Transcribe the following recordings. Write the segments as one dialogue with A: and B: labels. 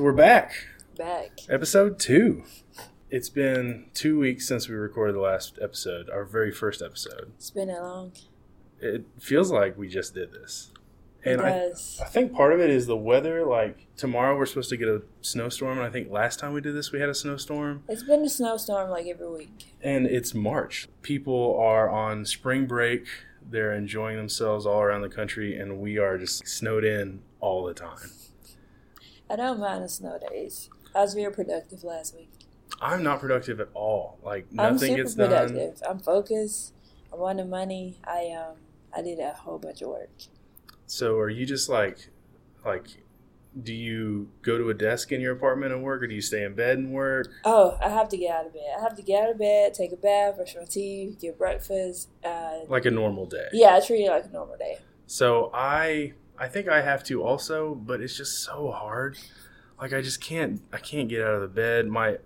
A: So we're back.
B: Back.
A: Episode two. It's been two weeks since we recorded the last episode, our very first episode.
B: It's been a long.
A: It feels like we just did this.
B: It
A: And I. I think part of it is the weather. Like tomorrow, we're supposed to get a snowstorm, and I think last time we did this, we had a snowstorm.
B: It's been a snowstorm like every week.
A: And it's March. People are on spring break. They're enjoying themselves all around the country, and we are just snowed in all the time.
B: I don't mind the snow days. I was very productive last week.
A: I'm not productive at all. Like nothing I'm
B: super
A: gets done.
B: productive. I'm focused. I want the money. I um I did a whole bunch of work.
A: So are you just like, like, do you go to a desk in your apartment and work, or do you stay in bed and work?
B: Oh, I have to get out of bed. I have to get out of bed, take a bath, brush my teeth, get breakfast. Uh,
A: Like a normal day.
B: yeah, I treat it like a normal day.
A: So I, I think I have to also, but it's just so hard. Like I just can't, I can't get out of the bed. My,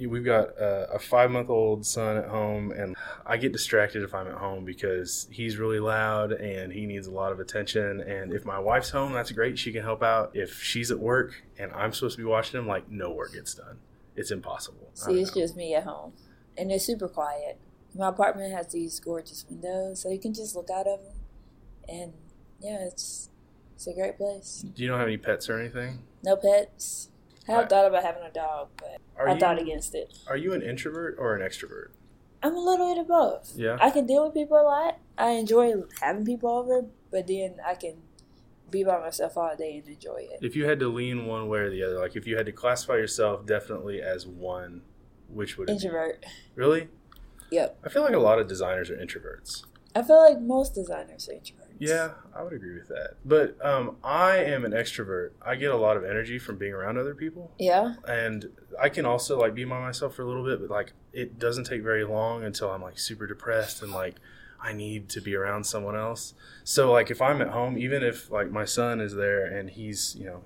A: we've got a, a five month old son at home, and I get distracted if I'm at home because he's really loud and he needs a lot of attention. And if my wife's home, that's great; she can help out. If she's at work and I'm supposed to be watching him, like no work gets done. It's impossible.
B: See, it's
A: know.
B: just me at home, and it's super quiet. My apartment has these gorgeous windows, so you can just look out of them, and yeah, it's it's a great place.
A: Do you don't have any pets or anything?
B: No pets. I have
A: Right.
B: thought about having a dog, but
A: Are
B: I
A: you,
B: thought against it.
A: Are you an introvert or an extrovert?
B: I'm a little bit of both.
A: Yeah.
B: I can deal with people a lot. I enjoy having people over, but then I can be by myself all day and enjoy it.
A: If you had to lean one way or the other, like if you had to classify yourself definitely as one, which would it
B: Introvert.
A: Really?
B: Yep.
A: I feel like a lot of designers are introverts.
B: I feel like most designers are introverts.
A: Yeah, I would agree with that. But um, I am an extrovert. I get a lot of energy from being around other people,
B: Yeah.
A: and I can also like be by myself for a little bit. But like, it doesn't take very long until I'm like super depressed and like I need to be around someone else. So like, if I'm at home, even if like my son is there and he's you know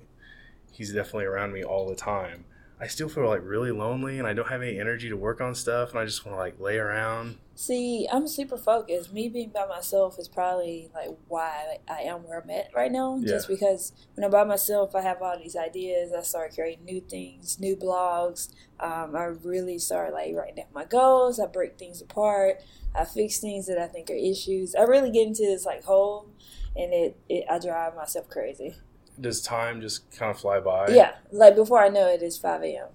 A: he's definitely around me all the time. I still feel like really lonely and I don't have any energy to work on stuff and I just want to like lay around.
B: See, I'm super focused. Me being by myself is probably like why I am where I'm at right now. Just because when I'm by myself, I have all these ideas. I start creating new things, new blogs. Um, I really start like writing down my goals. I break things apart. I fix things that I think are issues. I really get into this like hole, and it, it I drive myself crazy.
A: Does time just kind of fly by?
B: Yeah, like before I know it, it's 5 a.m.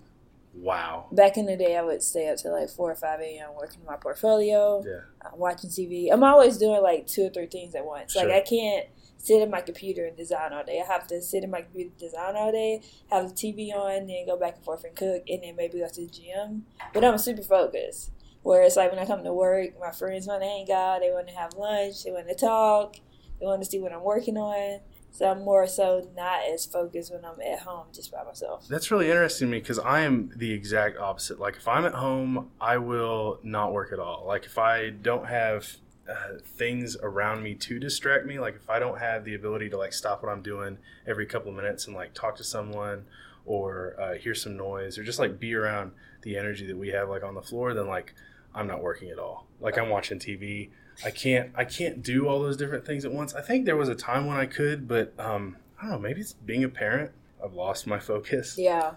A: Wow.
B: Back in the day, I would stay up till like 4 or 5 a.m. working my portfolio.
A: Yeah.
B: uh, watching TV. I'm always doing like two or three things at once.
A: Sure.
B: Like I can't sit at my computer and design all day. I have to sit at my computer and design all day, have the TV on, then go back and forth and cook, and then maybe go to the gym. But I'm super focused. Whereas like when I come to work, my friends want to hang out, they want to have lunch, they want to talk, they want to see what I'm working on. So I'm more so not as focused when I'm at home just by myself.
A: That's really interesting to me because I am the exact opposite. Like if I'm at home, I will not work at all. Like if I don't have uh, things around me to distract me, like if I don't have the ability to like stop what I'm doing every couple of minutes and like talk to someone or uh, hear some noise or just like be around the energy that we have like on the floor, then like I'm not working at all. Like I'm watching TV. I can't I can't do all those different things at once. I think there was a time when I could, but um, I don't know. Maybe it's being a parent. I've lost my focus.
B: Yeah.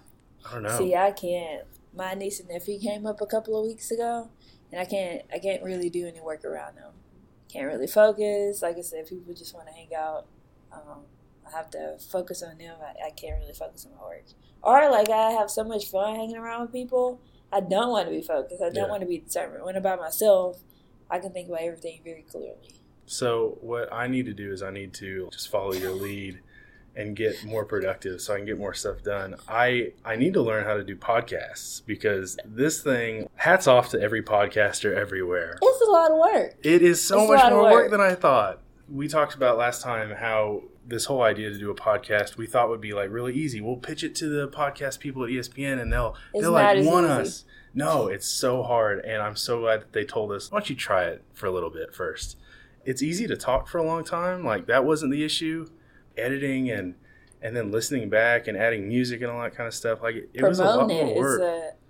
A: I don't know.
B: See, I can't. My niece and nephew came up a couple of weeks ago, and I can't. I can't really do any work around them. Can't really focus. Like I said, people just want to hang out. Um, I have to focus on them. I, I can't really focus on my work. Or like I have so much fun hanging around with people. I don't want to be focused. I don't
A: Yeah.
B: want to be determined. When I'm by myself, I can think about everything very clearly.
A: So what I need to do is I need to just follow your lead and get more productive so I can get more stuff done. I I need to learn how to do podcasts because this thing hats off to every podcaster everywhere.
B: It's a lot of work.
A: It is so
B: It's
A: much more work.
B: work.
A: than I thought. We talked about last time how this whole idea to do a podcast we thought would be like really easy. We'll pitch it to the podcast people at ESPN and they'll
B: It's
A: they'll like want
B: easy.
A: us. No, it's so hard and I'm so glad that they told us, why don't you try it for a little bit first. It's easy to talk for a long time. Like that wasn't the issue. Editing and and then listening back and adding music and all that kind of stuff. Like it, it was a lot
B: Promoting
A: more
B: it is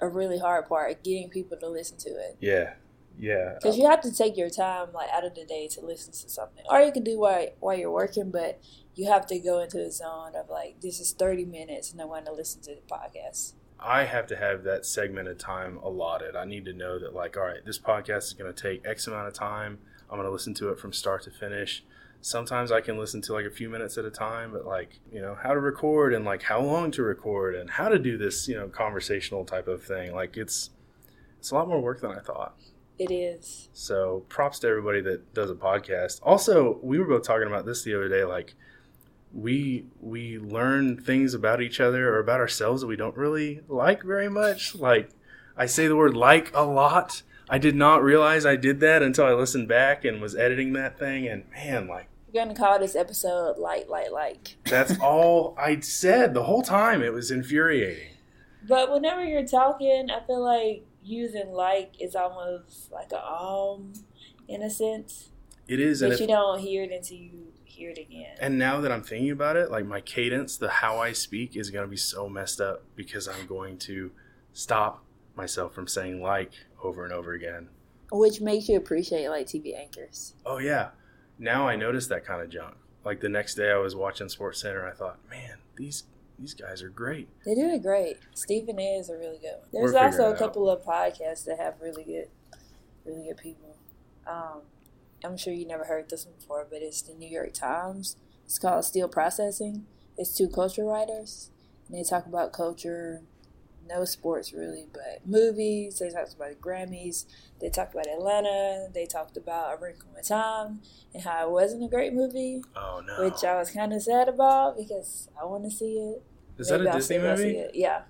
B: a, a really hard part. Getting people to listen to it.
A: yeah. Yeah.
B: Because um, you have to take your time, like out of the day, to listen to something, or you can do while while you're working. But you have to go into a zone of like this is 30 minutes and I want to listen to the podcast.
A: I have to have that segmented time allotted. I need to know that, like, all right, this podcast is going to take X amount of time. I'm going to listen to it from start to finish. Sometimes I can listen to like a few minutes at a time, but like, you know, how to record and like how long to record and how to do this, you know, conversational type of thing. Like, it's, it's a lot more work than I thought.
B: It is.
A: So props to everybody that does a podcast. Also, we were both talking about this the other day. Like, we we learn things about each other or about ourselves that we don't really like very much. Like, I say the word like a lot. I did not realize I did that until I listened back and was editing that thing. And man, like,
B: We're gonna call this episode "Like, Like, Like."
A: that's all I said the whole time. It was infuriating.
B: But whenever you're talking, I feel like using "like" is almost like a um, in a sense,
A: It is, and
B: but
A: if,
B: you don't hear it until you hear it again.
A: And now that I'm thinking about it, like my cadence, the how I speak is going to be so messed up because I'm going to stop myself from saying like over and over again.
B: Which makes you appreciate like TV anchors.
A: Oh yeah. Now I notice that kind of junk. Like the next day I was watching SportsCenter, I thought, "Man, these these guys are great."
B: They do it great. Stephen is a really good one. There's
A: We're
B: also a couple of podcasts that have really good, really good people. Um, I'm sure you never heard this one before, but it's the New York Times. It's called Still Processing. It's two culture writers, and they talk about culture, no sports really, but movies. They talked about the Grammys. They talked about Atlanta. They talked about A Wrinkle in Time and how it wasn't a great movie,
A: Oh no.
B: which I was kind of sad about because I want to see it.
A: Is that
B: Maybe
A: a
B: I'll
A: Disney
B: see if I see
A: movie?
B: it. Yeah.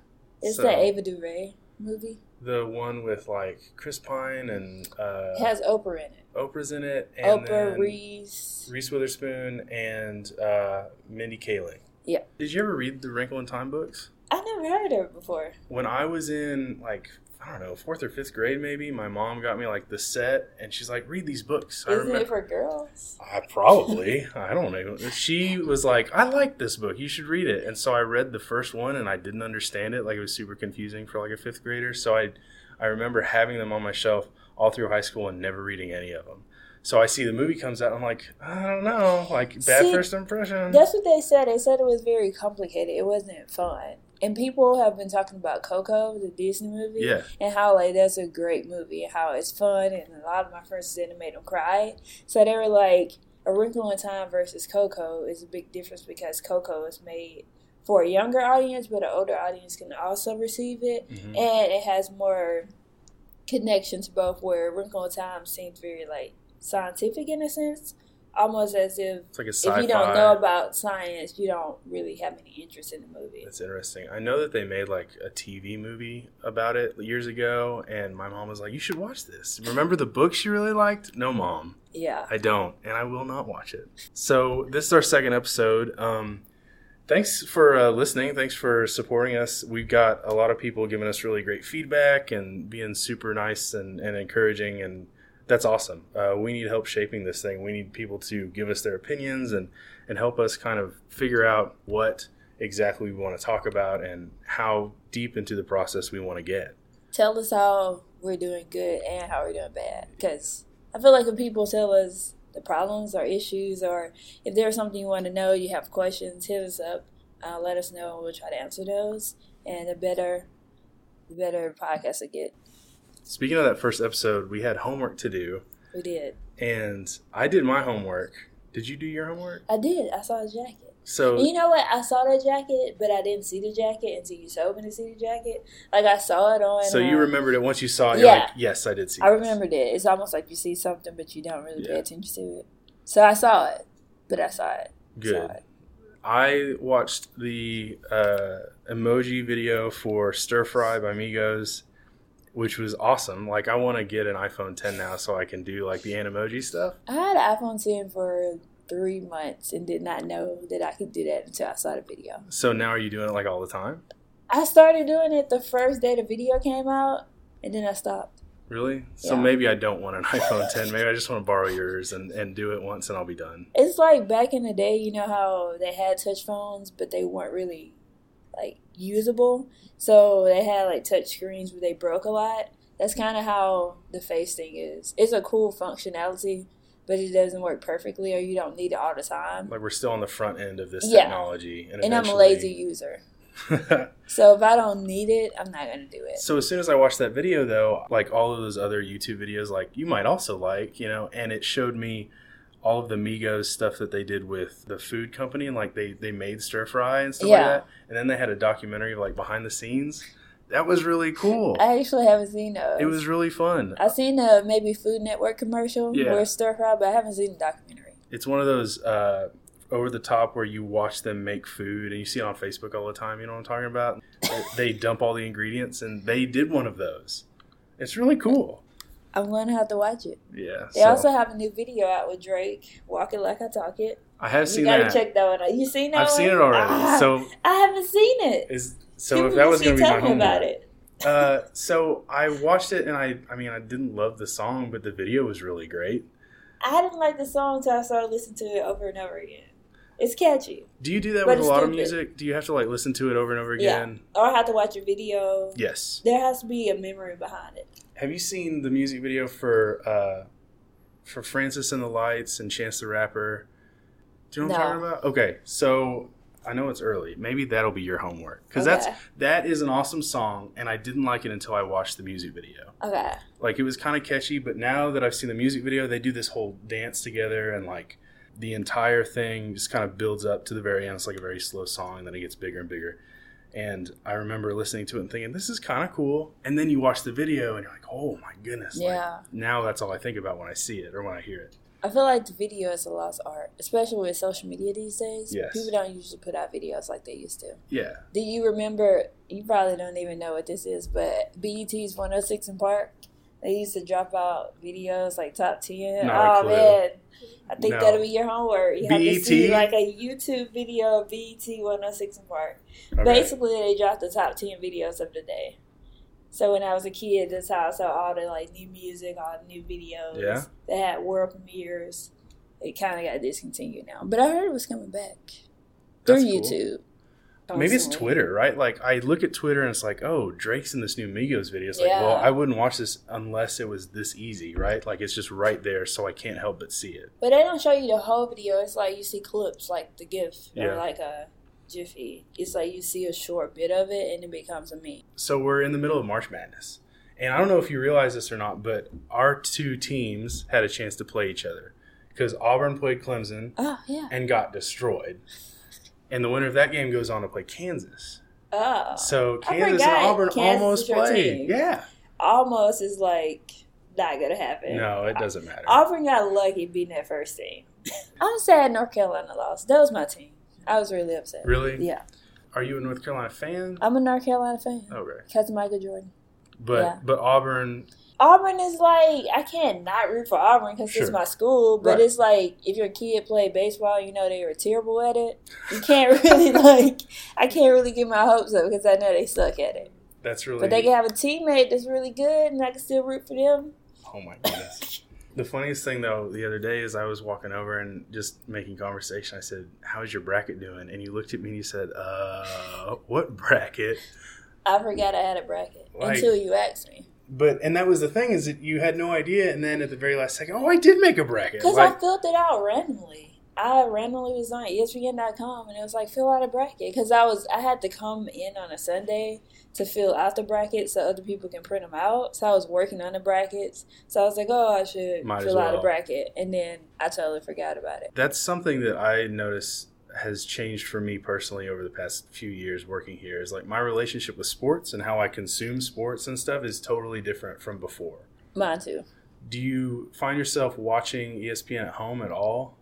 B: It's
A: So-
B: the Ava DuVernay movie.
A: The one with like Chris Pine and uh,
B: It has Oprah in it.
A: Oprah's in it, and
B: Oprah, Reese.
A: Reese Witherspoon and uh, Mindy Kaling.
B: Yeah.
A: Did you ever read the Wrinkle in Time books?
B: I never heard of it before.
A: when I was in like I don't know fourth or fifth grade, maybe my mom got me like the set, and she's like, "Read these books." I
B: Isn't
A: remember.
B: it for girls?
A: I probably I don't know. She was like, "I like this book. You should read it." And so I read the first one, and I didn't understand it. Like it was super confusing for like a fifth grader. So I I remember having them on my shelf all through high school and never reading any of them. So I see the movie comes out. And I'm like, I don't know, like bad
B: See,
A: first impression.
B: That's what they said. They said it was very complicated. It wasn't fun. And people have been talking about Coco, the Disney movie,
A: Yeah,
B: and how like that's a great movie and how it's fun. And a lot of my friends said it made them cry. So they were like, A Wrinkle in Time versus Coco is a big difference because Coco is made for a younger audience, but an older audience can also receive it.
A: Mhm.
B: and it has more connection to both where Wrinkle in Time seems very like scientific in a sense, almost as if
A: like
B: if you don't know about science, you don't really have any interest in the movie.
A: That's interesting. I know that they made like a TV movie about it years ago, and my mom was like, "You should watch this." Remember the book she really liked? No, mom,
B: Yeah,
A: I don't, and I will not watch it. So this is our second episode. Um, thanks for uh, listening. Thanks for supporting us. We've got a lot of people giving us really great feedback and being super nice and, and encouraging, and that's awesome. Uh, we need help shaping this thing. We need people to give us their opinions and and help us kind of figure out what exactly we want to talk about and how deep into the process we want to get.
B: tell us how we're doing good and how we're doing bad. Because I feel like when people tell us the problems or issues, or if there's something you want to know, you have questions, hit us up. Uh, let us know, and we'll try to answer those. And the better, the better podcast will get.
A: Speaking of that first episode, we had homework to do,
B: We did.
A: and I did my homework. Did you do your homework?
B: I did. I saw a jacket.
A: So
B: And you know what? I saw that jacket, but I didn't see the jacket until you told me to see the jacket. Like I saw it on.
A: So you
B: um,
A: remembered it once you saw it. You're
B: Yeah.
A: like, yes, I did see. It.
B: I
A: this."
B: remembered it. It's almost like you see something, but you don't really pay attention to it. So I saw it, but I saw it.
A: Good.
B: Saw it.
A: I watched the uh, emoji video for Stir Fry by Migos, which was awesome. Like, I want to get an iPhone 10 now so I can do like the Animoji stuff.
B: I had an iPhone 10 for three months and did not know that I could do that until I saw the video.
A: So now are you doing it like all the time?
B: I started doing it the first day the video came out, and then I stopped.
A: Really? So
B: Yeah.
A: maybe I don't want an iPhone 10. Maybe I just want to borrow yours and, and do it once and I'll be done.
B: It's like back in the day, you know how they had touch phones, but they weren't really like usable. So they had like touch screens where they broke a lot. That's kind of how the face thing is. It's a cool functionality, but it doesn't work perfectly, or you don't need it all the time.
A: Like we're still on the front end of this
B: Yeah.
A: technology, and,
B: And I'm a lazy user, so if I don't need it, I'm not gonna do it.
A: so as soon as I watched that video, though, like all of those other YouTube videos, like you might also like, you know, and it showed me all of the Migos stuff that they did with the food company, and like they they made stir fry and stuff
B: Yeah.
A: like that, and then they had a documentary of like behind the scenes. That was really cool.
B: I actually haven't seen those.
A: It was really fun.
B: I've seen a maybe Food Network commercial
A: Yeah.
B: where stir fry, but I haven't seen the documentary.
A: It's one of those uh, over the top where you watch them make food, and you see it on Facebook all the time. You know what I'm talking about? They- they dump all the ingredients, and they did one of those. It's really cool.
B: I'm gonna have to watch it.
A: Yeah.
B: They
A: so
B: also have a new video out with Drake, "Walking Like I Talk It."
A: I have
B: You
A: seen
B: gotta
A: that.
B: check that one out. You seen that?
A: I've seen it already.
B: Ah,
A: so
B: I haven't seen it.
A: is so
B: People
A: if that was to be my homework.
B: about it.
A: Uh, so I watched it, and I I mean I didn't love the song, but the video was really great.
B: I didn't like the song until I started listening to it over and over again. It's catchy,
A: Do you do that with a lot of music? Do you have to like listen to it over and over again?
B: Yeah.
A: again?
B: or I have to watch a video.
A: Yes.
B: There has to be a memory behind it.
A: Have you seen the music video for uh, for Francis and the Lights and Chance the Rapper? Do you know what I'm talking about? Okay, so I know it's early. Maybe that'll be your homework because that's that is an awesome song, and I didn't like it until I watched the music video.
B: Okay,
A: Like it was kind of catchy, but now that I've seen the music video, they do this whole dance together, and like the entire thing just kind of builds up to the very end. It's like a very slow song, and then it gets bigger and bigger. And I remember listening to it and thinking, "This is kind of cool." And then you watch the video, and you're like, "Oh my goodness!" Like,
B: yeah.
A: now that's all I think about when I see it or when I hear it.
B: I feel like the video is a lost art, especially with social media these days.
A: Yes.
B: People don't usually put out videos like they used to.
A: Yeah.
B: Do you remember? You probably don't even know what this is, but BET's 106 & Park. They used to drop out videos like top 10.
A: Not
B: oh man, I think
A: No.
B: that'll be your homework. You have to see like a YouTube video of BET 106 & Park.
A: Okay.
B: Basically, they dropped the top 10 videos of the day. So when I was a kid, that's how I saw all the like new music, all the new videos.
A: Yeah.
B: They had world premieres. It kind of got discontinued now, but I heard it was coming back through
A: cool.
B: YouTube.
A: Maybe it's. Twitter, right? Like I look at Twitter and it's like, oh, Drake's in this new Migos video. It's like,
B: Yeah.
A: well, I wouldn't watch this unless it was this easy, right? Like it's just right there, so I can't help but see it.
B: But they don't show you the whole video. It's like you see clips, like the GIF
A: Yeah.
B: or like a Jiffy. It's like you see a short bit of it and it becomes a meme.
A: So we're in the middle of March Madness, and I don't know if you realize this or not, but our two teams had a chance to play each other because Auburn played Clemson
B: Oh yeah.
A: and got destroyed, and the winner of that game goes on to play Kansas.
B: Oh.
A: So Kansas and Auburn
B: Kansas
A: almost played. Yeah.
B: almost is like not gonna happen.
A: No, it doesn't matter.
B: Auburn got lucky beating that first team. I'm sad North Carolina lost. That was my team. I was really upset.
A: Really?
B: Yeah.
A: Are you a North Carolina fan?
B: I'm a North Carolina fan.
A: Okay.
B: Because of Michael Jordan.
A: But
B: Yeah.
A: but Auburn,
B: Auburn is like I can't not root for Auburn because
A: Sure.
B: it's my school, but
A: Right.
B: it's like if your kid played baseball, you know they were terrible at it. You can't really like I can't really get my hopes up because I know they suck at it.
A: that's really.
B: But they can have a teammate that's really good, and I can still root for them.
A: Oh my goodness. the funniest thing though, the other day is I was walking over and just making conversation. I said, "How's your bracket doing?" And you looked at me and you said, "Uh, what bracket?"
B: I forgot I had a bracket
A: Like-
B: until you asked me
A: But and that was the thing is that you had no idea, and then at the very last second, oh, I did make a bracket.
B: because
A: Like,
B: I filled it out randomly. I randomly was on ESPN.com and it was like fill out a bracket because I was I had to come in on a Sunday to fill out the brackets so other people can print them out. So I was working on the brackets. So I was like, oh, I should
A: Might
B: fill out a bracket, and then I totally forgot about it.
A: that's something that I notice has changed for me personally over the past few years working here. Is like my relationship with sports and how I consume sports and stuff is totally different from before.
B: Mine too.
A: Do you find yourself watching ESPN at home at all?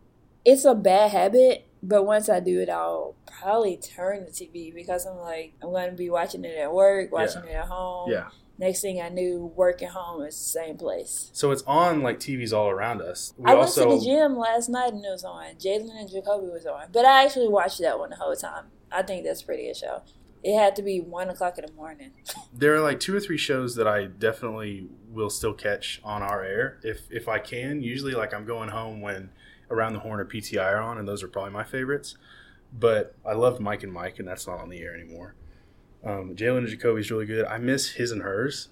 B: It's a bad habit, but once I do it, I'll probably turn the TV because I'm like I'm going to be watching it at work, watching it at home.
A: Yeah.
B: Next thing I knew, work and home is the same place.
A: So it's on like TVs all around us. We
B: I went
A: also
B: to the gym last night and it was on. Jalen and Jacoby was on, but I actually watched that one the whole time. I think that's pretty good show. It had to be one o'clock in the morning.
A: there are like two or three shows that I definitely will still catch on our air if if I can. Usually, like I'm going home when Around the Horn or PTI are on, and those are probably my favorites. But I loved Mike and Mike, and that's not on the air anymore. Um, Jalen and Jacoby's really good. I miss His and Hers.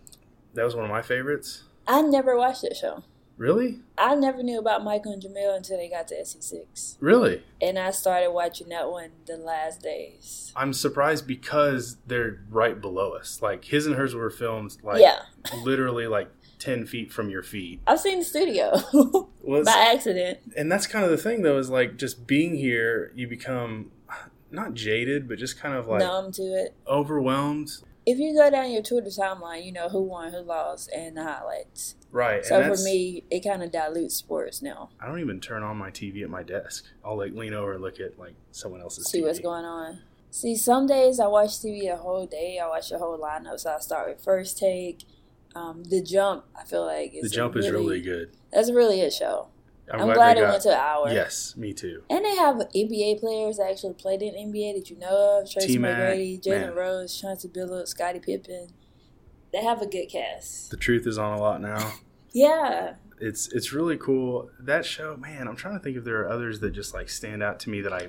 A: That was one of my favorites.
B: I never watched that show.
A: Really?
B: I never knew about Michael and Jemele until they got to SC6.
A: Really?
B: And I started watching that one the last days.
A: I'm surprised because they're right below us. Like his and hers were filmed like
B: yeah.
A: literally like ten feet from your feet.
B: I've seen the studio
A: Well,
B: by accident.
A: and that's kind of the thing though, is like just being here, you become not jaded, but just kind of like
B: numb to it.
A: overwhelmed.
B: If you go down your Twitter timeline, you know who won, who lost, and the highlights.
A: Right.
B: So for me, it kind of dilutes sports now.
A: I don't even turn on my TV at my desk. I'll like lean over and look at like someone else's
B: See
A: TV.
B: what's going on. See, some days I watch TV the whole day. I watch the whole lineup. So I start with first take. Um, the jump, I feel like
A: The jump is really good.
B: That's really a show.
A: I'm,
B: I'm,
A: glad,
B: glad, it
A: got.
B: went to an hour.
A: yes, me too.
B: And they have NBA players that actually played in NBA that you know of. Tracy
A: T-Mac,
B: McGrady. Jalen Rose, Chauncey Billups, Scottie Pippen. They have a good cast.
A: The truth is on a lot now.
B: Yeah.
A: it's it's really cool. That show, man. I'm trying to think if there are others that just like stand out to me that I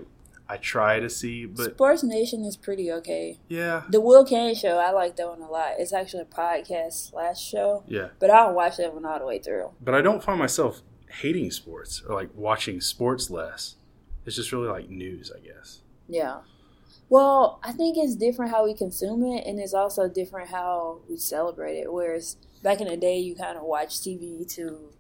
A: I try to see, but
B: SportsNation is pretty okay.
A: yeah,
B: The Will Cain show, I like that one a lot. It's actually a podcast slash show,
A: yeah.
B: but I don't watch that one all the way through.
A: But I don't find myself hating sports or like watching sports less. It's just really like news, I guess.
B: Yeah. Well, I think it's different how we consume it, and it's also different how we celebrate it. Whereas back in the day, you kind of watch TV to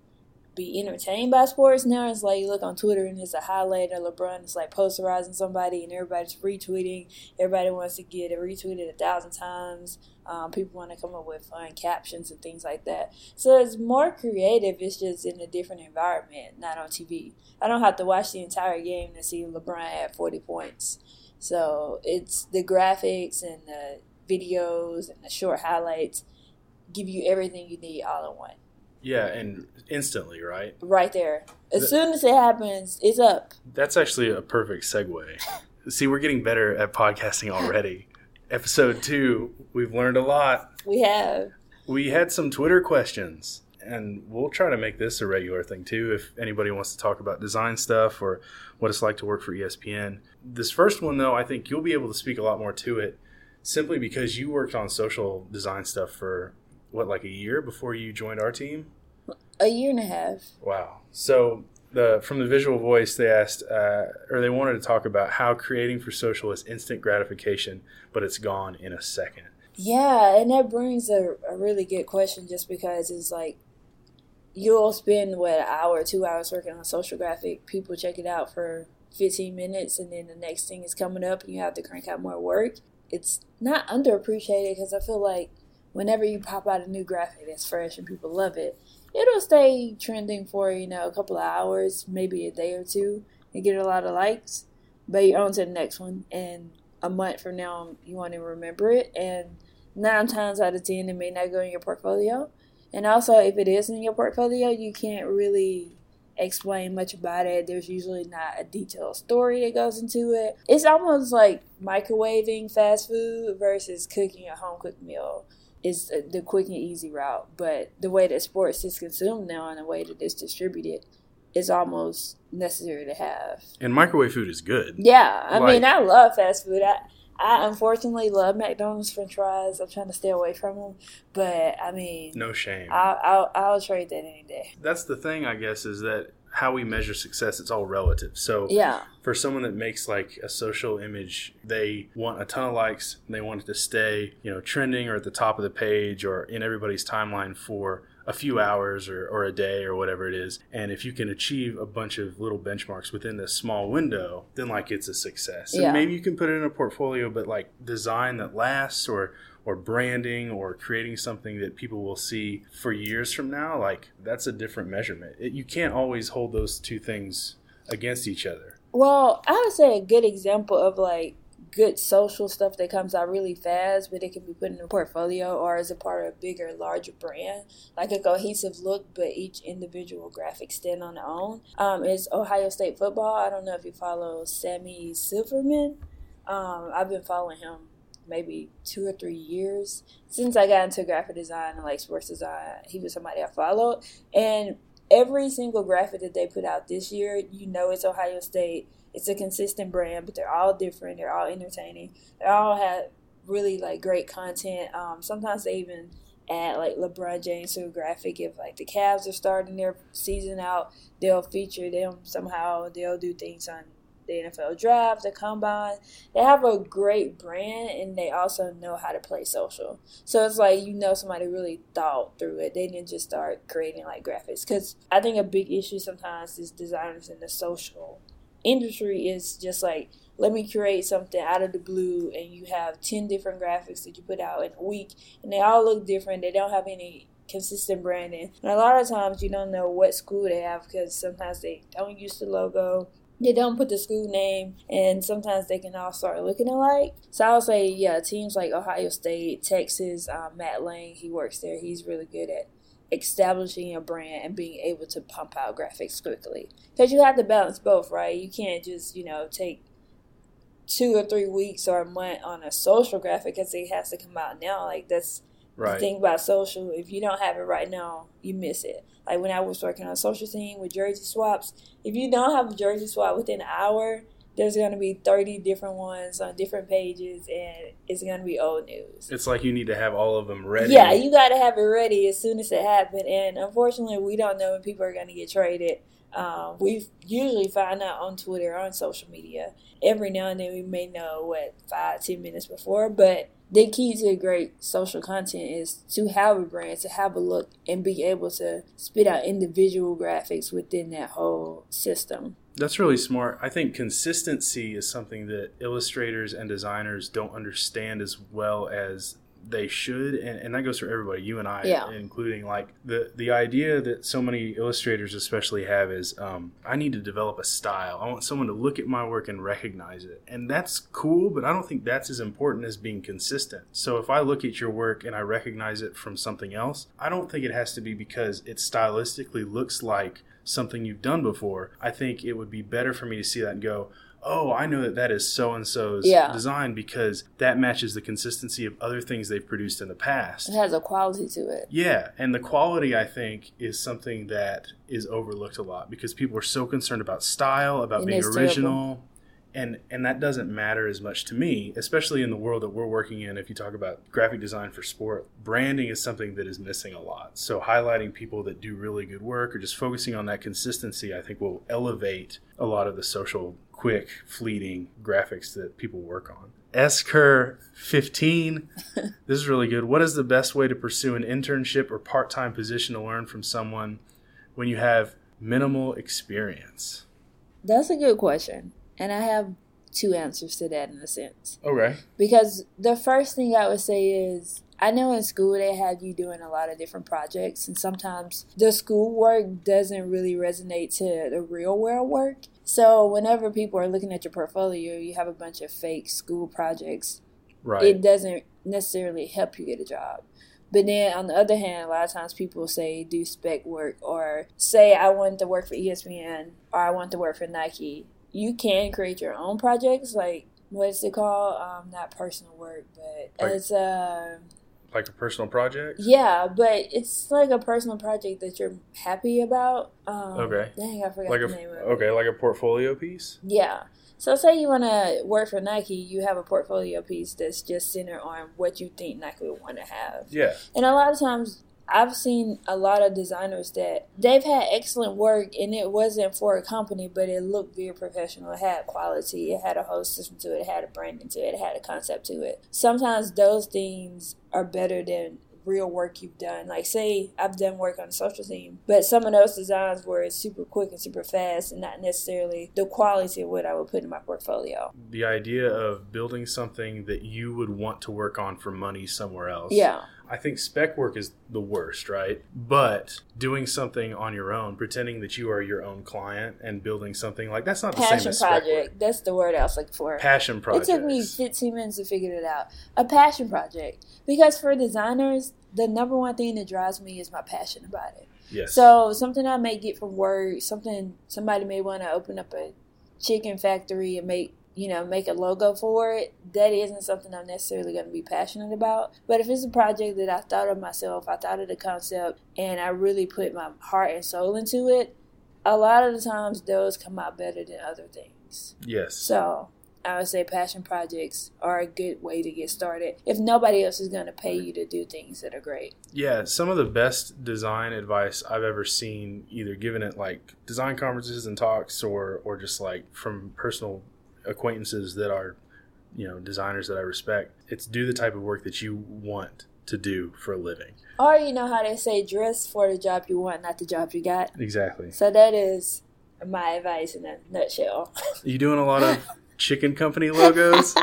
B: be entertained by sports. Now it's like you look on Twitter and it's a highlight of LeBron. It's like posterizing somebody, and everybody's retweeting. Everybody wants to get it retweeted a thousand times. Um, people want to come up with fun captions and things like that. So it's more creative. It's just in a different environment, not on TV. I don't have to watch the entire game to see LeBron at 40 points. So it's the graphics and the videos and the short highlights give you everything you need all in one.
A: Yeah, and instantly, right?
B: Right there. As
A: The-
B: soon as it happens, it's up.
A: That's actually a perfect segue. See, we're getting better at podcasting already. Episode two, we've learned a lot.
B: We have.
A: We had some Twitter questions, and we'll try to make this a regular thing too. If anybody wants to talk about design stuff or what it's like to work for ESPN. This first one, though, I think you'll be able to speak a lot more to it simply because you worked on social design stuff for what, like a year before you joined our team?
B: A year and a half.
A: Wow. So the from the visual voice, they asked, uh, or they wanted to talk about how creating for social is instant gratification, but it's gone in a second.
B: Yeah, and that brings a, a really good question just because it's like you'll spend what an hour, two hours working on social graphic. People check it out for 15 minutes, and then the next thing is coming up, and you have to crank out more work. It's not underappreciated because I feel like whenever you pop out a new graphic that's fresh and people love it, it'll stay trending for you know a couple of hours, maybe a day or two, and get a lot of likes. But you're on to the next one, and a month from now, you won't even remember it, and nine times out of ten, it may not go in your portfolio. And also, if it is in your portfolio, you can't really explain much about it. There's usually not a detailed story that goes into it. It's almost like microwaving fast food versus cooking a home cooked meal. Is uh, the quick and easy route, but the way that sports is consumed now and the way that it's distributed is almost necessary to have.
A: And microwave food is good.
B: Yeah, I
A: Like-
B: mean, I love fast food. I, I unfortunately love McDonald's French fries. I'm trying to stay away from them, but I mean,
A: No shame.
B: I'll, I'll I'll trade that any day.
A: That's the thing, I guess, is that how we measure success, it's all relative. So
B: Yeah,
A: for someone that makes like a social image, they want a ton of likes and they want it to stay, you know, trending or at the top of the page or in everybody's timeline for a few hours or, or a day or whatever it is. And if you can achieve a bunch of little benchmarks within this small window, then like it's a success. And maybe you can put it in a portfolio, but like design that lasts or or branding or creating something that people will see for years from now, like that's a different measurement. It, you can't always hold those two things against each other.
B: Well, I would say a good example of like good social stuff that comes out really fast, but it can be put in a portfolio or as a part of a bigger, larger brand, like a cohesive look, but each individual graphic stand on their own. Um, is Ohio State football. I don't know if you follow Sammy Silverman. Um, I've been following him maybe two or three years since I got into graphic design and like sports design. He was somebody I followed, and every single graphic that they put out this year, you know, it's Ohio State. It's a consistent brand, but they're all different. They're all entertaining. They all have really like great content. Um, sometimes they even add like LeBron James to a graphic. If like the Cavs are starting their season out, they'll feature them somehow. They'll do things on the NFL draft, the combine. They have a great brand and they also know how to play social. So it's like you know somebody really thought through it. They didn't just start creating like graphics. Because I think a big issue sometimes is designers in the social industry is just like let me create something out of the blue and you have 10 different graphics that you put out in a week and they all look different they don't have any consistent branding and a lot of times you don't know what school they have because sometimes they don't use the logo they don't put the school name and sometimes they can all start looking alike. So i would say yeah teams like ohio state texas um, matt lane he works there. He's really good at establishing a brand and being able to pump out graphics quickly. Because you have to balance both right? You can't just you know take two or three weeks or a month on a social graphic because it has to come out now. Like that's
A: Right.
B: the thing about social. If you don't have it right now, you miss it. Like when I was working on social team with jersey swaps, if you don't have a jersey swap within an hour, there's going to be 30 different ones on different pages and it's going to be old news.
A: It's like you need to have all of them ready.
B: Yeah, you got to have it ready as soon as it happens. And unfortunately, we don't know when people are going to get traded. Um, we usually find out on Twitter, or on social media. Every now and then, we may know what five, ten minutes before. But the key to great social content is to have a brand, to have a look, and be able to spit out individual graphics within that whole system.
A: That's really smart. I think consistency is something that illustrators and designers don't understand as well as they should and, and that goes for everybody you and i
B: Yeah.
A: including like the the idea that so many illustrators especially have is um, i need to develop a style. I want someone to look at my work and recognize it. And that's cool but i don't think that's as important as being consistent. So if i look at your work and i recognize it from something else i don't think it has to be because it stylistically looks like something you've done before. I think it would be better for me to see that and go oh, I know that that is so and so's
B: Yeah.
A: design because that matches the consistency of other things they've produced in the past.
B: It has a quality to it.
A: Yeah, and the quality I think is something that is overlooked a lot because people are so concerned about style, about
B: It
A: being original. And, and that doesn't matter as much to me, especially in the world that we're working in. If you talk about graphic design for sport, branding is something that is missing a lot. So, highlighting people that do really good work or just focusing on that consistency, I think will elevate a lot of the social, quick, fleeting graphics that people work on. Esker 15. this is really good. What is the best way to pursue an internship or part time position to learn from someone when you have minimal experience?
B: That's a good question. And I have two answers to that in a sense.
A: Okay.
B: Because the first thing I would say is I know in school they have you doing a lot of different projects, and sometimes the school work doesn't really resonate to the real world work. So, whenever people are looking at your portfolio, you have a bunch of fake school projects
A: Right.
B: it doesn't necessarily help you get a job. But then on the other hand, a lot of times people say do spec work or say I want to work for ESPN or I want to work for Nike. You can create your own projects, like what's it called? Um, not personal work, but
A: Like-
B: it's uh
A: like a personal project?
B: yeah, but it's like a personal project that you're happy about. Um,
A: Okay.
B: Dang, I forgot
A: Like
B: the
A: a
B: name of it.
A: okay, like a portfolio piece?
B: Yeah. So say you want to work for Nike, you have a portfolio piece that's just centered on what you think Nike would want to have.
A: Yeah.
B: And a lot of times I've seen a lot of designers that they've had excellent work and it wasn't for a company, but it looked very professional. It had quality, it had a whole system to it, it had a branding to it, it had a concept to it. Sometimes those things are better than real work you've done. Like say I've done work on a social team, but some of those designs were super quick and super fast and not necessarily the quality of what I would put in my portfolio.
A: The idea of building something that you would want to work on for money somewhere else.
B: Yeah.
A: I think spec work is the worst, right? But doing something on your own, pretending that you are your own client and building something like that's not the same
B: Passion
A: as
B: project. That's the word I was looking for.
A: Passion project.
B: It took me 15 minutes to figure it out. A passion project. Because for designers, the number one thing that drives me is my passion about it.
A: Yes.
B: So something I may get from work, something somebody may want to open up a chicken factory and make you know make a logo for it. That isn't something I'm necessarily going to be passionate about. But if it's a project that I thought of myself, I thought of the concept, and I really put my heart and soul into it, a lot of the times those come out better than other things.
A: yes.
B: So I would say passion projects are a good way to get started if nobody else is going to pay you to do things that are great.
A: Yeah, some of the best design advice I've ever seen, either given at like design conferences and talks, or or just like from personal acquaintances that are, you know, designers that I respect. It's do the type of work that you want to do for a living.
B: Or you know how they say, dress for the job you want, not the job you got.
A: Exactly.
B: So that is my advice in a nutshell.
A: Are you doing a lot of chicken company logos?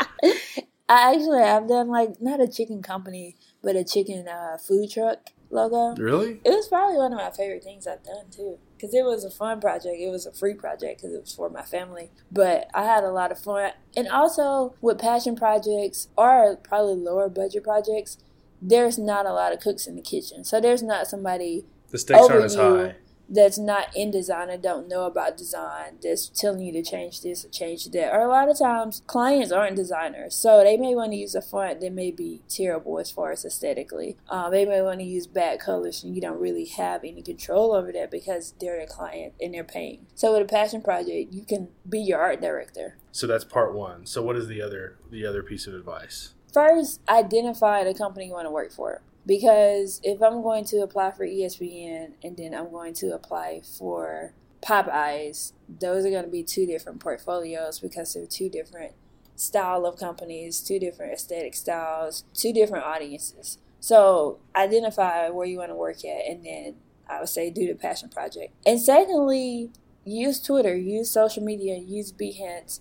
B: I actually I've done like not a chicken company, but a chicken uh, food truck logo.
A: really?
B: It was probably one of my favorite things I've done too, because it was a fun project. It was a free project because it was for my family, but I had a lot of fun. And also with passion projects or probably lower budget projects, there's not a lot of cooks in the kitchen, so there's not somebody
A: The stakes aren't as high.
B: That's not in design and don't know about design that's telling you to change this or change that. Or a lot of times clients aren't designers, so they may want to use a font that may be terrible as far as aesthetically. Um, they may want to use bad colors and you don't really have any control over that because they're the client and they're paying. So with a passion project, you can be your art director.
A: So that's part one. So what is the other the other piece of advice?
B: First, identify the company you want to work for. Because if I'm going to apply for ESPN and then I'm going to apply for Popeyes, those are going to be two different portfolios because they're two different style of companies, two different aesthetic styles, two different audiences. So identify where you want to work at and then I would say do the passion project. And secondly, use Twitter, use social media, use Behance,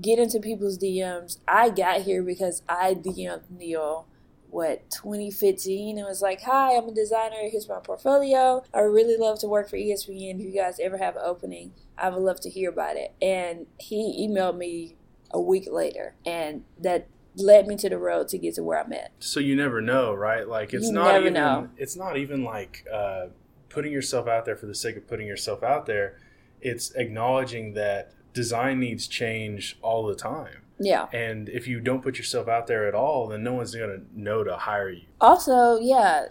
B: get into people's DMs. I got here because I DM'd Neil what 2015 and was like, "Hi, I'm a designer. Here's my portfolio. I would really love to work for ESPN. If you guys ever have an opening, I would love to hear about it." And he emailed me a week later, and that led me to the road to get to where I'm at.
A: So you never know, right? Like it's
B: You
A: not even
B: know.
A: it's not even like uh, putting yourself out there for the sake of putting yourself out there. It's acknowledging that design needs change all the time.
B: Yeah.
A: And if you don't put yourself out there at all, then no one's going to know to hire you.
B: Also, yeah,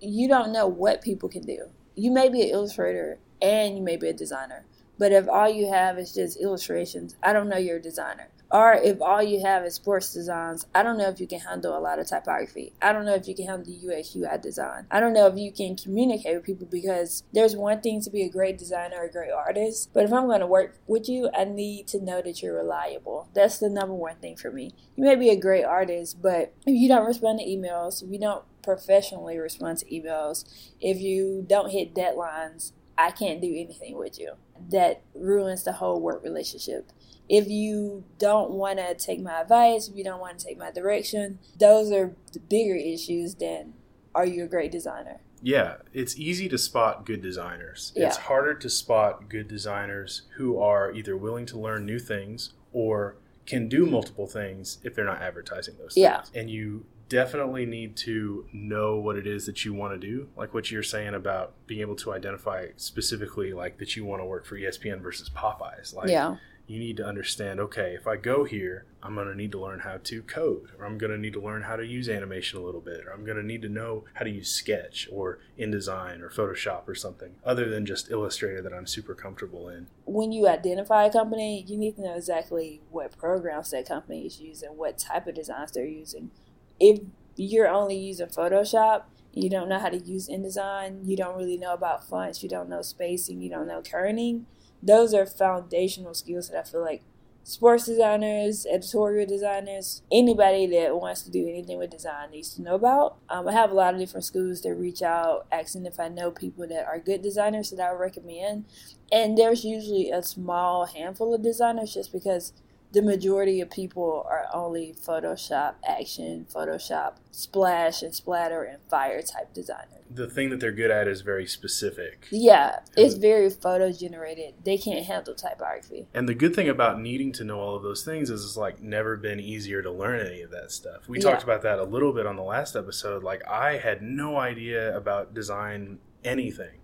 B: you don't know what people can do. You may be an illustrator and you may be a designer, but if all you have is just illustrations, I don't know you're a designer. Or if all you have is sports designs, I don't know if you can handle a lot of typography. I don't know if you can handle UX UI design. I don't know if you can communicate with people because there's one thing to be a great designer or a great artist, but if I'm going to work with you, I need to know that you're reliable. That's the number one thing for me. You may be a great artist, but if you don't respond to emails, if you don't professionally respond to emails, if you don't hit deadlines, I can't do anything with you. That ruins the whole work relationship. If you don't want to take my advice, if you don't want to take my direction, those are the bigger issues than are you a great designer?
A: Yeah, it's easy to spot good designers.
B: Yeah.
A: It's harder to spot good designers who are either willing to learn new things or can do multiple things if they're not advertising those things.
B: Yeah.
A: And you definitely need to know what it is that you want to do. Like what you're saying about being able to identify specifically like that you want to work for ESPN versus Popeyes. Like
B: yeah.
A: you need to understand okay if i go here i'm going to need to learn how to code or i'm going to need to learn how to use animation a little bit or i'm going to need to know how to use sketch or indesign or photoshop or something other than just illustrator that i'm super comfortable in
B: when you identify a company, you need to know exactly what programs that company is using, what type of designs they're using. If you're only using Photoshop, you don't know how to use InDesign, you don't really know about fonts, you don't know spacing, you don't know kerning. Those are foundational skills that I feel like sports designers, editorial designers, anybody that wants to do anything with design needs to know about. Um, I have a lot of different schools that reach out asking if I know people that are good designers that I would recommend. And there's usually a small handful of designers just because the majority of people are only Photoshop action, Photoshop splash and splatter and fire type designers.
A: the thing that they're good at is very specific
B: Yeah, it's very photo generated. They can't handle typography.
A: and the good thing about needing to know all of those things is it's like never been easier to learn any of that stuff. We
B: Yeah.
A: talked about that a little bit on the last episode. Like I had no idea about design anything.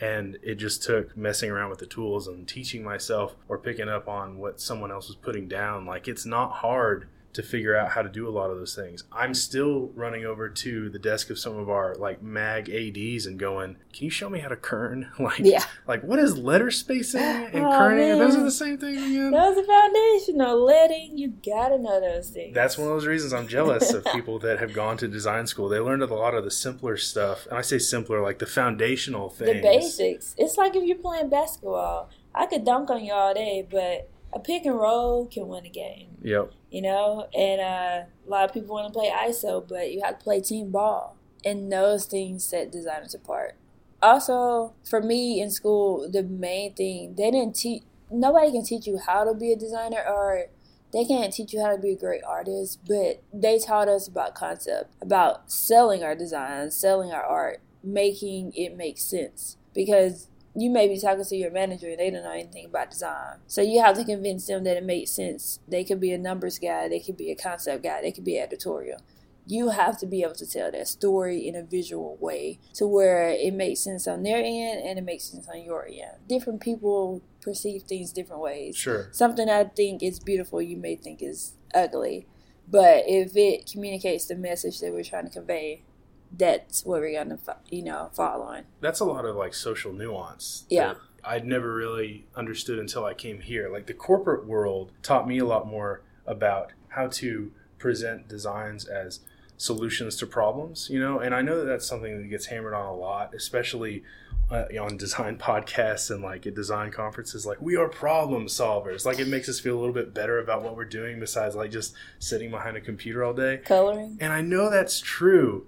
A: And it just took messing around with the tools and teaching myself or picking up on what someone else was putting down. Like it's not hard to figure out how to do a lot of those things. I'm still running over to the desk of some of our like mag ads and going, "Can you show me how to kern?" like,
B: Yeah.
A: like what is letter spacing and
B: Oh,
A: kerning? Those are the same thing again.
B: Those are foundational. Letting you gotta know those things.
A: That's one of those reasons I'm jealous of people that have gone to design school. They learned a lot of the simpler stuff, and I say simpler, like the foundational things.
B: the basics. It's like if you're playing basketball. I could dunk on you all day, but a pick and roll can win a game.
A: Yep.
B: You know, and uh, a lot of people want to play ISO, but you have to play team ball, and those things set designers apart. Also, for me in school, the main thing they didn't teach. Nobody can teach you how to be a designer, or they can't teach you how to be a great artist. But they taught us about concept, about selling our designs, selling our art, making it make sense. Because you may be talking to your manager and they don't know anything about design. So you have to convince them that it makes sense. They could be a numbers guy, they could be a concept guy, they could be editorial. You have to be able to tell that story in a visual way to where it makes sense on their end and it makes sense on your end. Different people perceive things different ways.
A: Sure.
B: Something I think is beautiful, you may think is ugly. But if it communicates the message that we're trying to convey, that's what we're gonna, you know, follow on.
A: That's a lot of like social nuance.
B: Yeah.
A: I'd never really understood until I came here. Like the corporate world taught me a lot more about how to present designs as solutions to problems, you know, and I know that that's something that gets hammered on a lot, especially uh, on design podcasts and like at design conferences. Like, we are problem solvers. Like, it makes us feel a little bit better about what we're doing besides like just sitting behind a computer all day.
B: Coloring.
A: And I know that's true,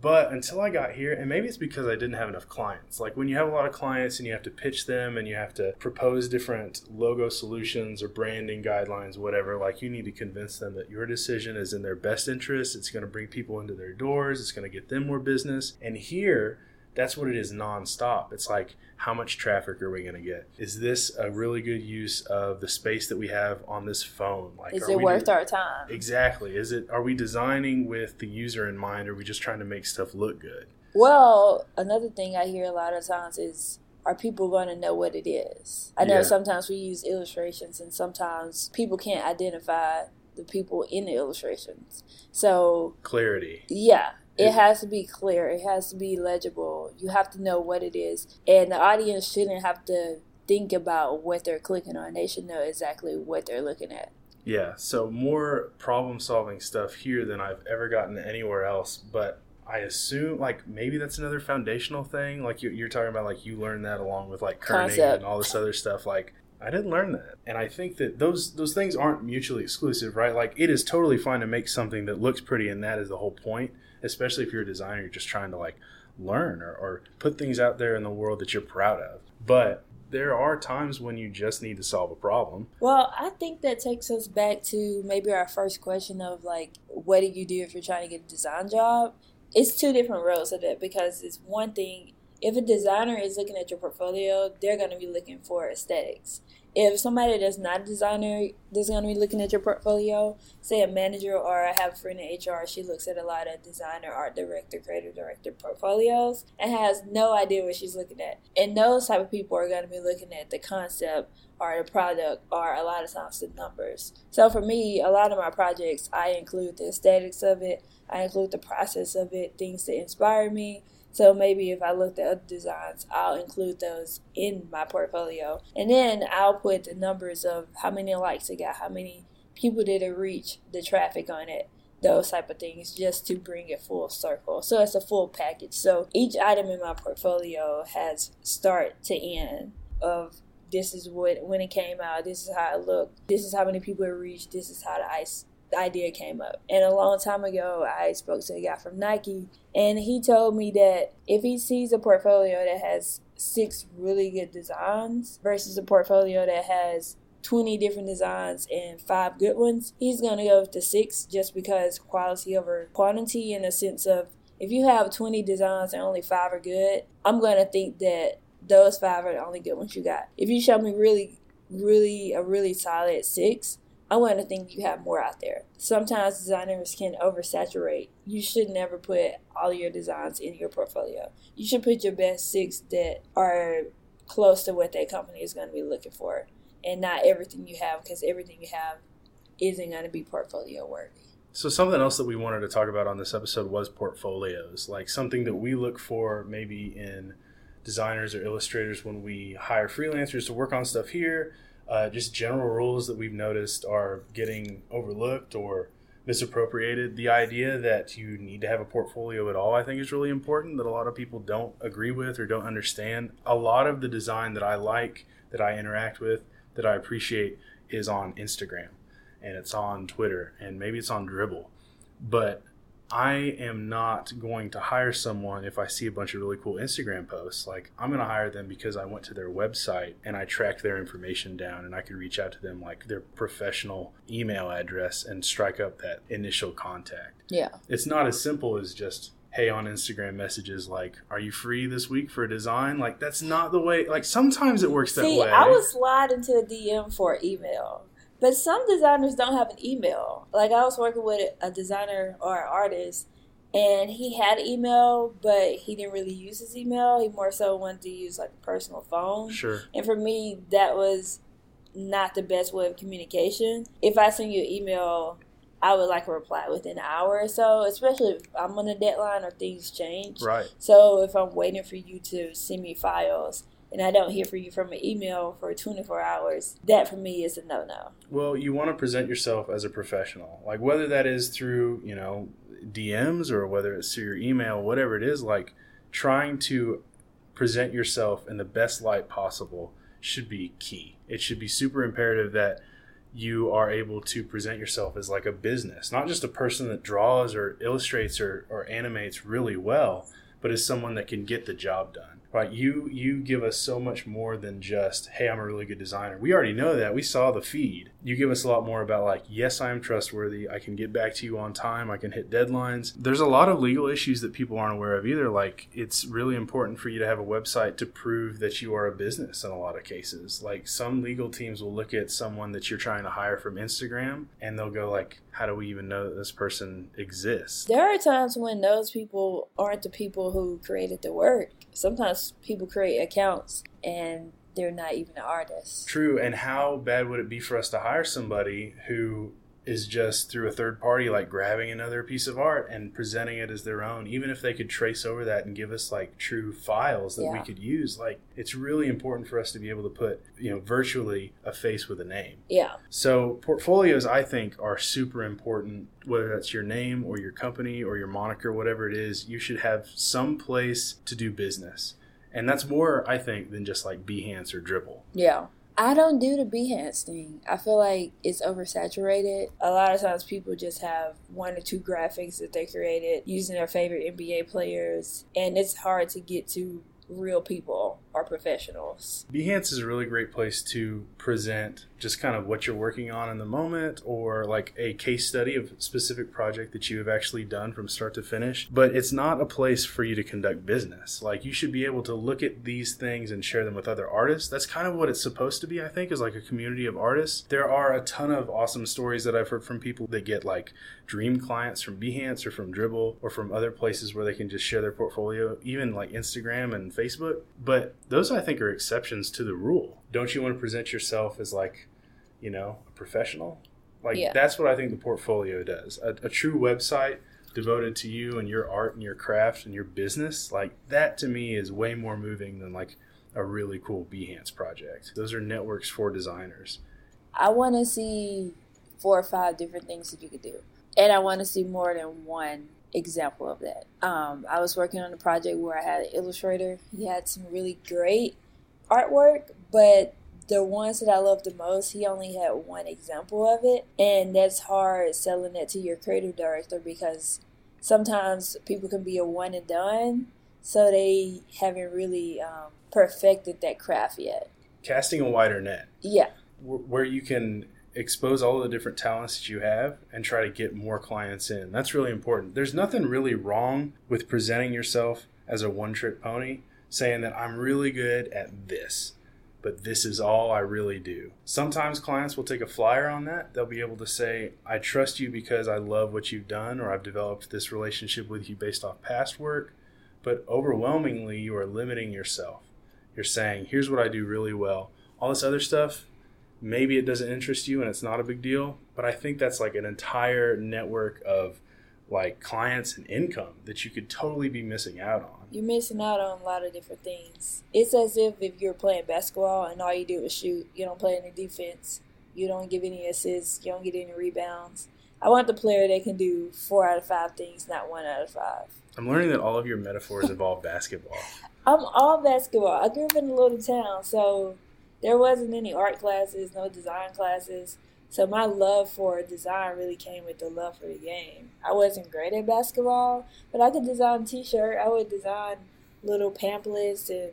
A: but until I got here, and maybe it's because I didn't have enough clients. Like when you have a lot of clients and you have to pitch them and you have to propose different logo solutions or branding guidelines, whatever, like you need to convince them that your decision is in their best interest. It's going to bring people into their doors, it's going to get them more business. And here, that's what it is nonstop. It's like, how much traffic are we going to get? Is this a really good use of the space that we have on this phone? Like,
B: Is it worth
A: do-
B: our time?
A: Exactly. Is it? Are we designing with the user in mind? Or are we just trying to make stuff look good?
B: Well, another thing I hear a lot of times is are people going to know what it is? I know
A: Yeah.
B: sometimes we use illustrations and sometimes people can't identify the people in the illustrations. So,
A: Clarity.
B: yeah, it has to be clear, it has to be legible. You have to know what it is. And the audience shouldn't have to think about what they're clicking on. They should know exactly what they're looking at.
A: Yeah. So more problem-solving stuff here than I've ever gotten anywhere else. But I assume, like, maybe that's another foundational thing. Like you, you're talking about, like you learned that along with like kerning
B: Concept.
A: and all this other stuff. Like. I didn't learn that. And I think that those those things aren't mutually exclusive, right? Like it is totally fine to make something that looks pretty and that is the whole point, especially if you're a designer you're just trying to like learn or, or put things out there in the world that you're proud of. But there are times when you just need to solve a problem.
B: Well, I think that takes us back to maybe our first question of like, what do you do if you're trying to get a design job? It's two different roles of it because it's one thing, if a designer is looking at your portfolio, they're going to be looking for aesthetics. If somebody that's not a designer is going to be looking at your portfolio, say a manager or I have a friend in HR, she looks at a lot of designer, art director, creative director portfolios and has no idea what she's looking at. And those type of people are going to be looking at the concept or the product or a lot of times the numbers. So for me, a lot of my projects, I include the aesthetics of it, I include the process of it, things that inspire me. So maybe if I looked at other designs, I'll include those in my portfolio. And then I'll put the numbers of how many likes it got, how many people did it reach, the traffic on it, those type of things, just to bring it full circle. So it's a full package. So each item in my portfolio has start to end of this is what when it came out, this is how it looked, this is how many people it reached, this is how the ice idea came up. And a long time ago, I spoke to a guy from Nike, and he told me that if he sees a portfolio that has six really good designs versus a portfolio that has 20 different designs and five good ones, he's going to go with the six just because quality over quantity in a sense of if you have 20 designs and only five are good, I'm going to think that those five are the only good ones you got. If you show me really, really, a really solid six, I want to think you have more out there. Sometimes designers can oversaturate. You should never put all your designs in your portfolio. You should put your best six that are close to what that company is going to be looking for, and not everything you have because everything you have isn't going to be portfolio worthy.
A: So something else that we wanted to talk about on this episode was portfolios, like something that we look for maybe in designers or illustrators when we hire freelancers to work on stuff here. Uh, just general rules that we've noticed are getting overlooked or misappropriated. The idea that you need to have a portfolio at all, I think, is really important. That a lot of people don't agree with or don't understand. A lot of the design that I like, that I interact with, that I appreciate, is on Instagram, and it's on Twitter, and maybe it's on Dribbble. But I am not going to hire someone if I see a bunch of really cool Instagram posts. Like, I'm going to hire them because I went to their website and I tracked their information down and I could reach out to them, like their professional email address, and strike up that initial contact.
B: Yeah.
A: It's not as simple as just, hey, on Instagram messages, like, are you free this week for a design? Like, that's not the way, like, sometimes it works that way.
B: I would slide into a DM for email. But some designers don't have an email. Like I was working with a designer or an artist, and he had email, but he didn't really use his email. He more so wanted to use like a personal phone.
A: Sure.
B: And for me, that was not the best way of communication. If I send you an email, I would like a reply within an hour or so, especially if I'm on a deadline or things change.
A: Right.
B: So if I'm waiting for you to send me files and I don't hear from you from an email for 24 hours, that for me is a no no.
A: Well, you want to present yourself as a professional. Like whether that is through, you know, DMs or whether it's through your email, whatever it is, like trying to present yourself in the best light possible should be key. It should be super imperative that you are able to present yourself as like a business, not just a person that draws or illustrates or, or animates really well, but as someone that can get the job done right you you give us so much more than just hey i'm a really good designer. We already know that. We saw the feed. You give us a lot more about like yes i am trustworthy. I can get back to you on time. I can hit deadlines. There's a lot of legal issues that people aren't aware of either. Like it's really important for you to have a website to prove that you are a business in a lot of cases. Like some legal teams will look at someone that you're trying to hire from instagram and they'll go like how do we even know that this person exists
B: There are times when those people aren't the people who created the work. Sometimes people create accounts and they're not even an artist.
A: True. And how bad would it be for us to hire somebody who is just through a third party, like grabbing another piece of art and presenting it as their own, even if they could trace over that and give us like true files that we could use? Like, it's really important for us to be able to put, you know, virtually a face with a name.
B: Yeah.
A: So portfolios, I think, are super important. Whether that's your name or your company or your moniker, whatever it is, you should have some place to do business, and that's more, I think, than just like Behance or Dribbble.
B: Yeah. I don't do the Behance thing. I feel like it's oversaturated. A lot of times people just have one or two graphics that they created using their favorite NBA players, and it's hard to get to real people or professionals.
A: Behance is a really great place to present just kind of what you're working on in the moment or like a case study of specific project that you have actually done from start to finish. But it's not a place for you to conduct business. Like you should be able to look at these things and share them with other artists. That's kind of what it's supposed to be, I think, is like a community of artists. There are a ton of awesome stories that I've heard from people that get like dream clients from Behance or from Dribbble or from other places where they can just share their portfolio, even like Instagram and Facebook. But those I think are exceptions to the rule. Don't you want to present yourself as like, you know, a professional? Like
B: Yeah.
A: that's what I think the portfolio does. A, a true website devoted to you and your art and your craft and your business, like that to me is way more moving than like a really cool Behance project. Those are networks for designers.
B: I want to see four or five different things that you could do. And I want to see more than one example of that. Um, I was working on a project where I had an illustrator. He had some really great artwork, but the ones that I love the most, he only had one example of it. And that's hard selling it to your creative director because sometimes people can be a one and done, so they haven't really um, perfected that craft yet.
A: Casting a wider net.
B: Yeah.
A: where you can expose all the different talents that you have and try to get more clients in. That's really important. There's nothing really wrong with presenting yourself as a one trick pony, saying that I'm really good at this, but this is all I really do. Sometimes clients will take a flyer on that. They'll be able to say, I trust you because I love what you've done, or I've developed this relationship with you based off past work. But overwhelmingly, you are limiting yourself. You're saying, here's what I do really well. All this other stuff, maybe it doesn't interest you and it's not a big deal. But I think that's like an entire network of like clients and income that you could totally be missing out on.
B: You're missing out on a lot of different things. It's as if if you're playing basketball and all you do is shoot, you don't play any defense, you don't give any assists, you don't get any rebounds. I want the player that can do four out of five things, not one out of five.
A: I'm learning that all of your metaphors involve basketball.
B: I'm all basketball. I grew up in a little town, so there wasn't any art classes, no design classes. So my love for design really came with the love for the game. I wasn't great at basketball, but I could design t-shirt. I would design little pamphlets and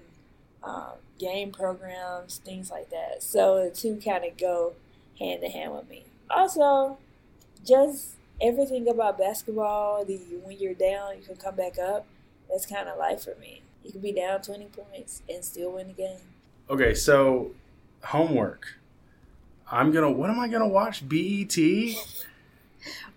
B: um, game programs, things like that. So the two kind of go hand in hand with me. Also, just everything about basketball. The when you're down, you can come back up. That's kind of life for me. You can be down 20 points and still win the game.
A: Okay, so homework. I'm gonna. What am I gonna watch? BET.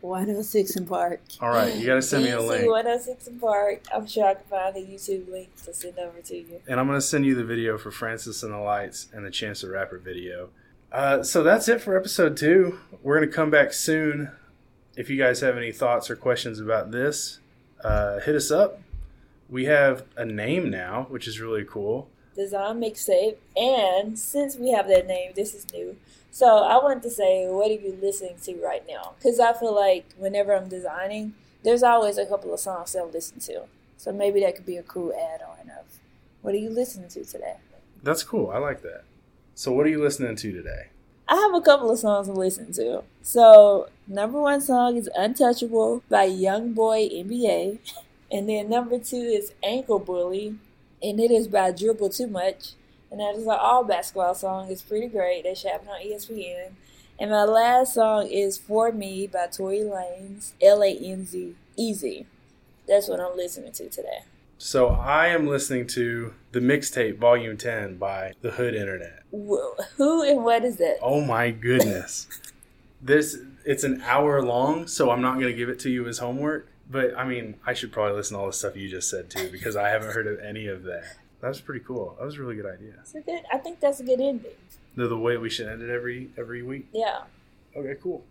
B: 106 & Park.
A: All right, you gotta send me a link.
B: 106 & Park. I'm sure I can find a YouTube link to send over to you.
A: And I'm gonna send you the video for Francis and the Lights and the Chance the Rapper video. Uh, so that's it for episode two. We're gonna come back soon. If you guys have any thoughts or questions about this, uh, hit us up. We have a name now, which is really cool.
B: Design Mixtape. And since we have that name, this is new. So I wanted to say, what are you listening to right now? Because I feel like whenever I'm designing, there's always a couple of songs that I listen to. So maybe that could be a cool add-on of what are you listening to today?
A: That's cool. I like that. So what are you listening to today?
B: I have a couple of songs to listen to. So number one song is Untouchable by Young Boy NBA. And then number two is Ankle Bully. And it is by Dribble Too Much and that is an all basketball song. It's pretty great. They should have it on ESPN. And my last song is For Me by Tory Lanez, L A N Z, Easy. That's what I'm listening to today.
A: So I am listening to the mixtape Volume 10 by The Hood Internet.
B: Who and what is that?
A: Oh my goodness. this it's an hour long, so I'm not going to give it to you as homework. But I mean, I should probably listen to all the stuff you just said too because I haven't heard of any of that. That was pretty cool. That was a really good idea.
B: It's a good. I think that's a good ending.
A: The, the way we should end it every every week.
B: Yeah.
A: Okay. Cool.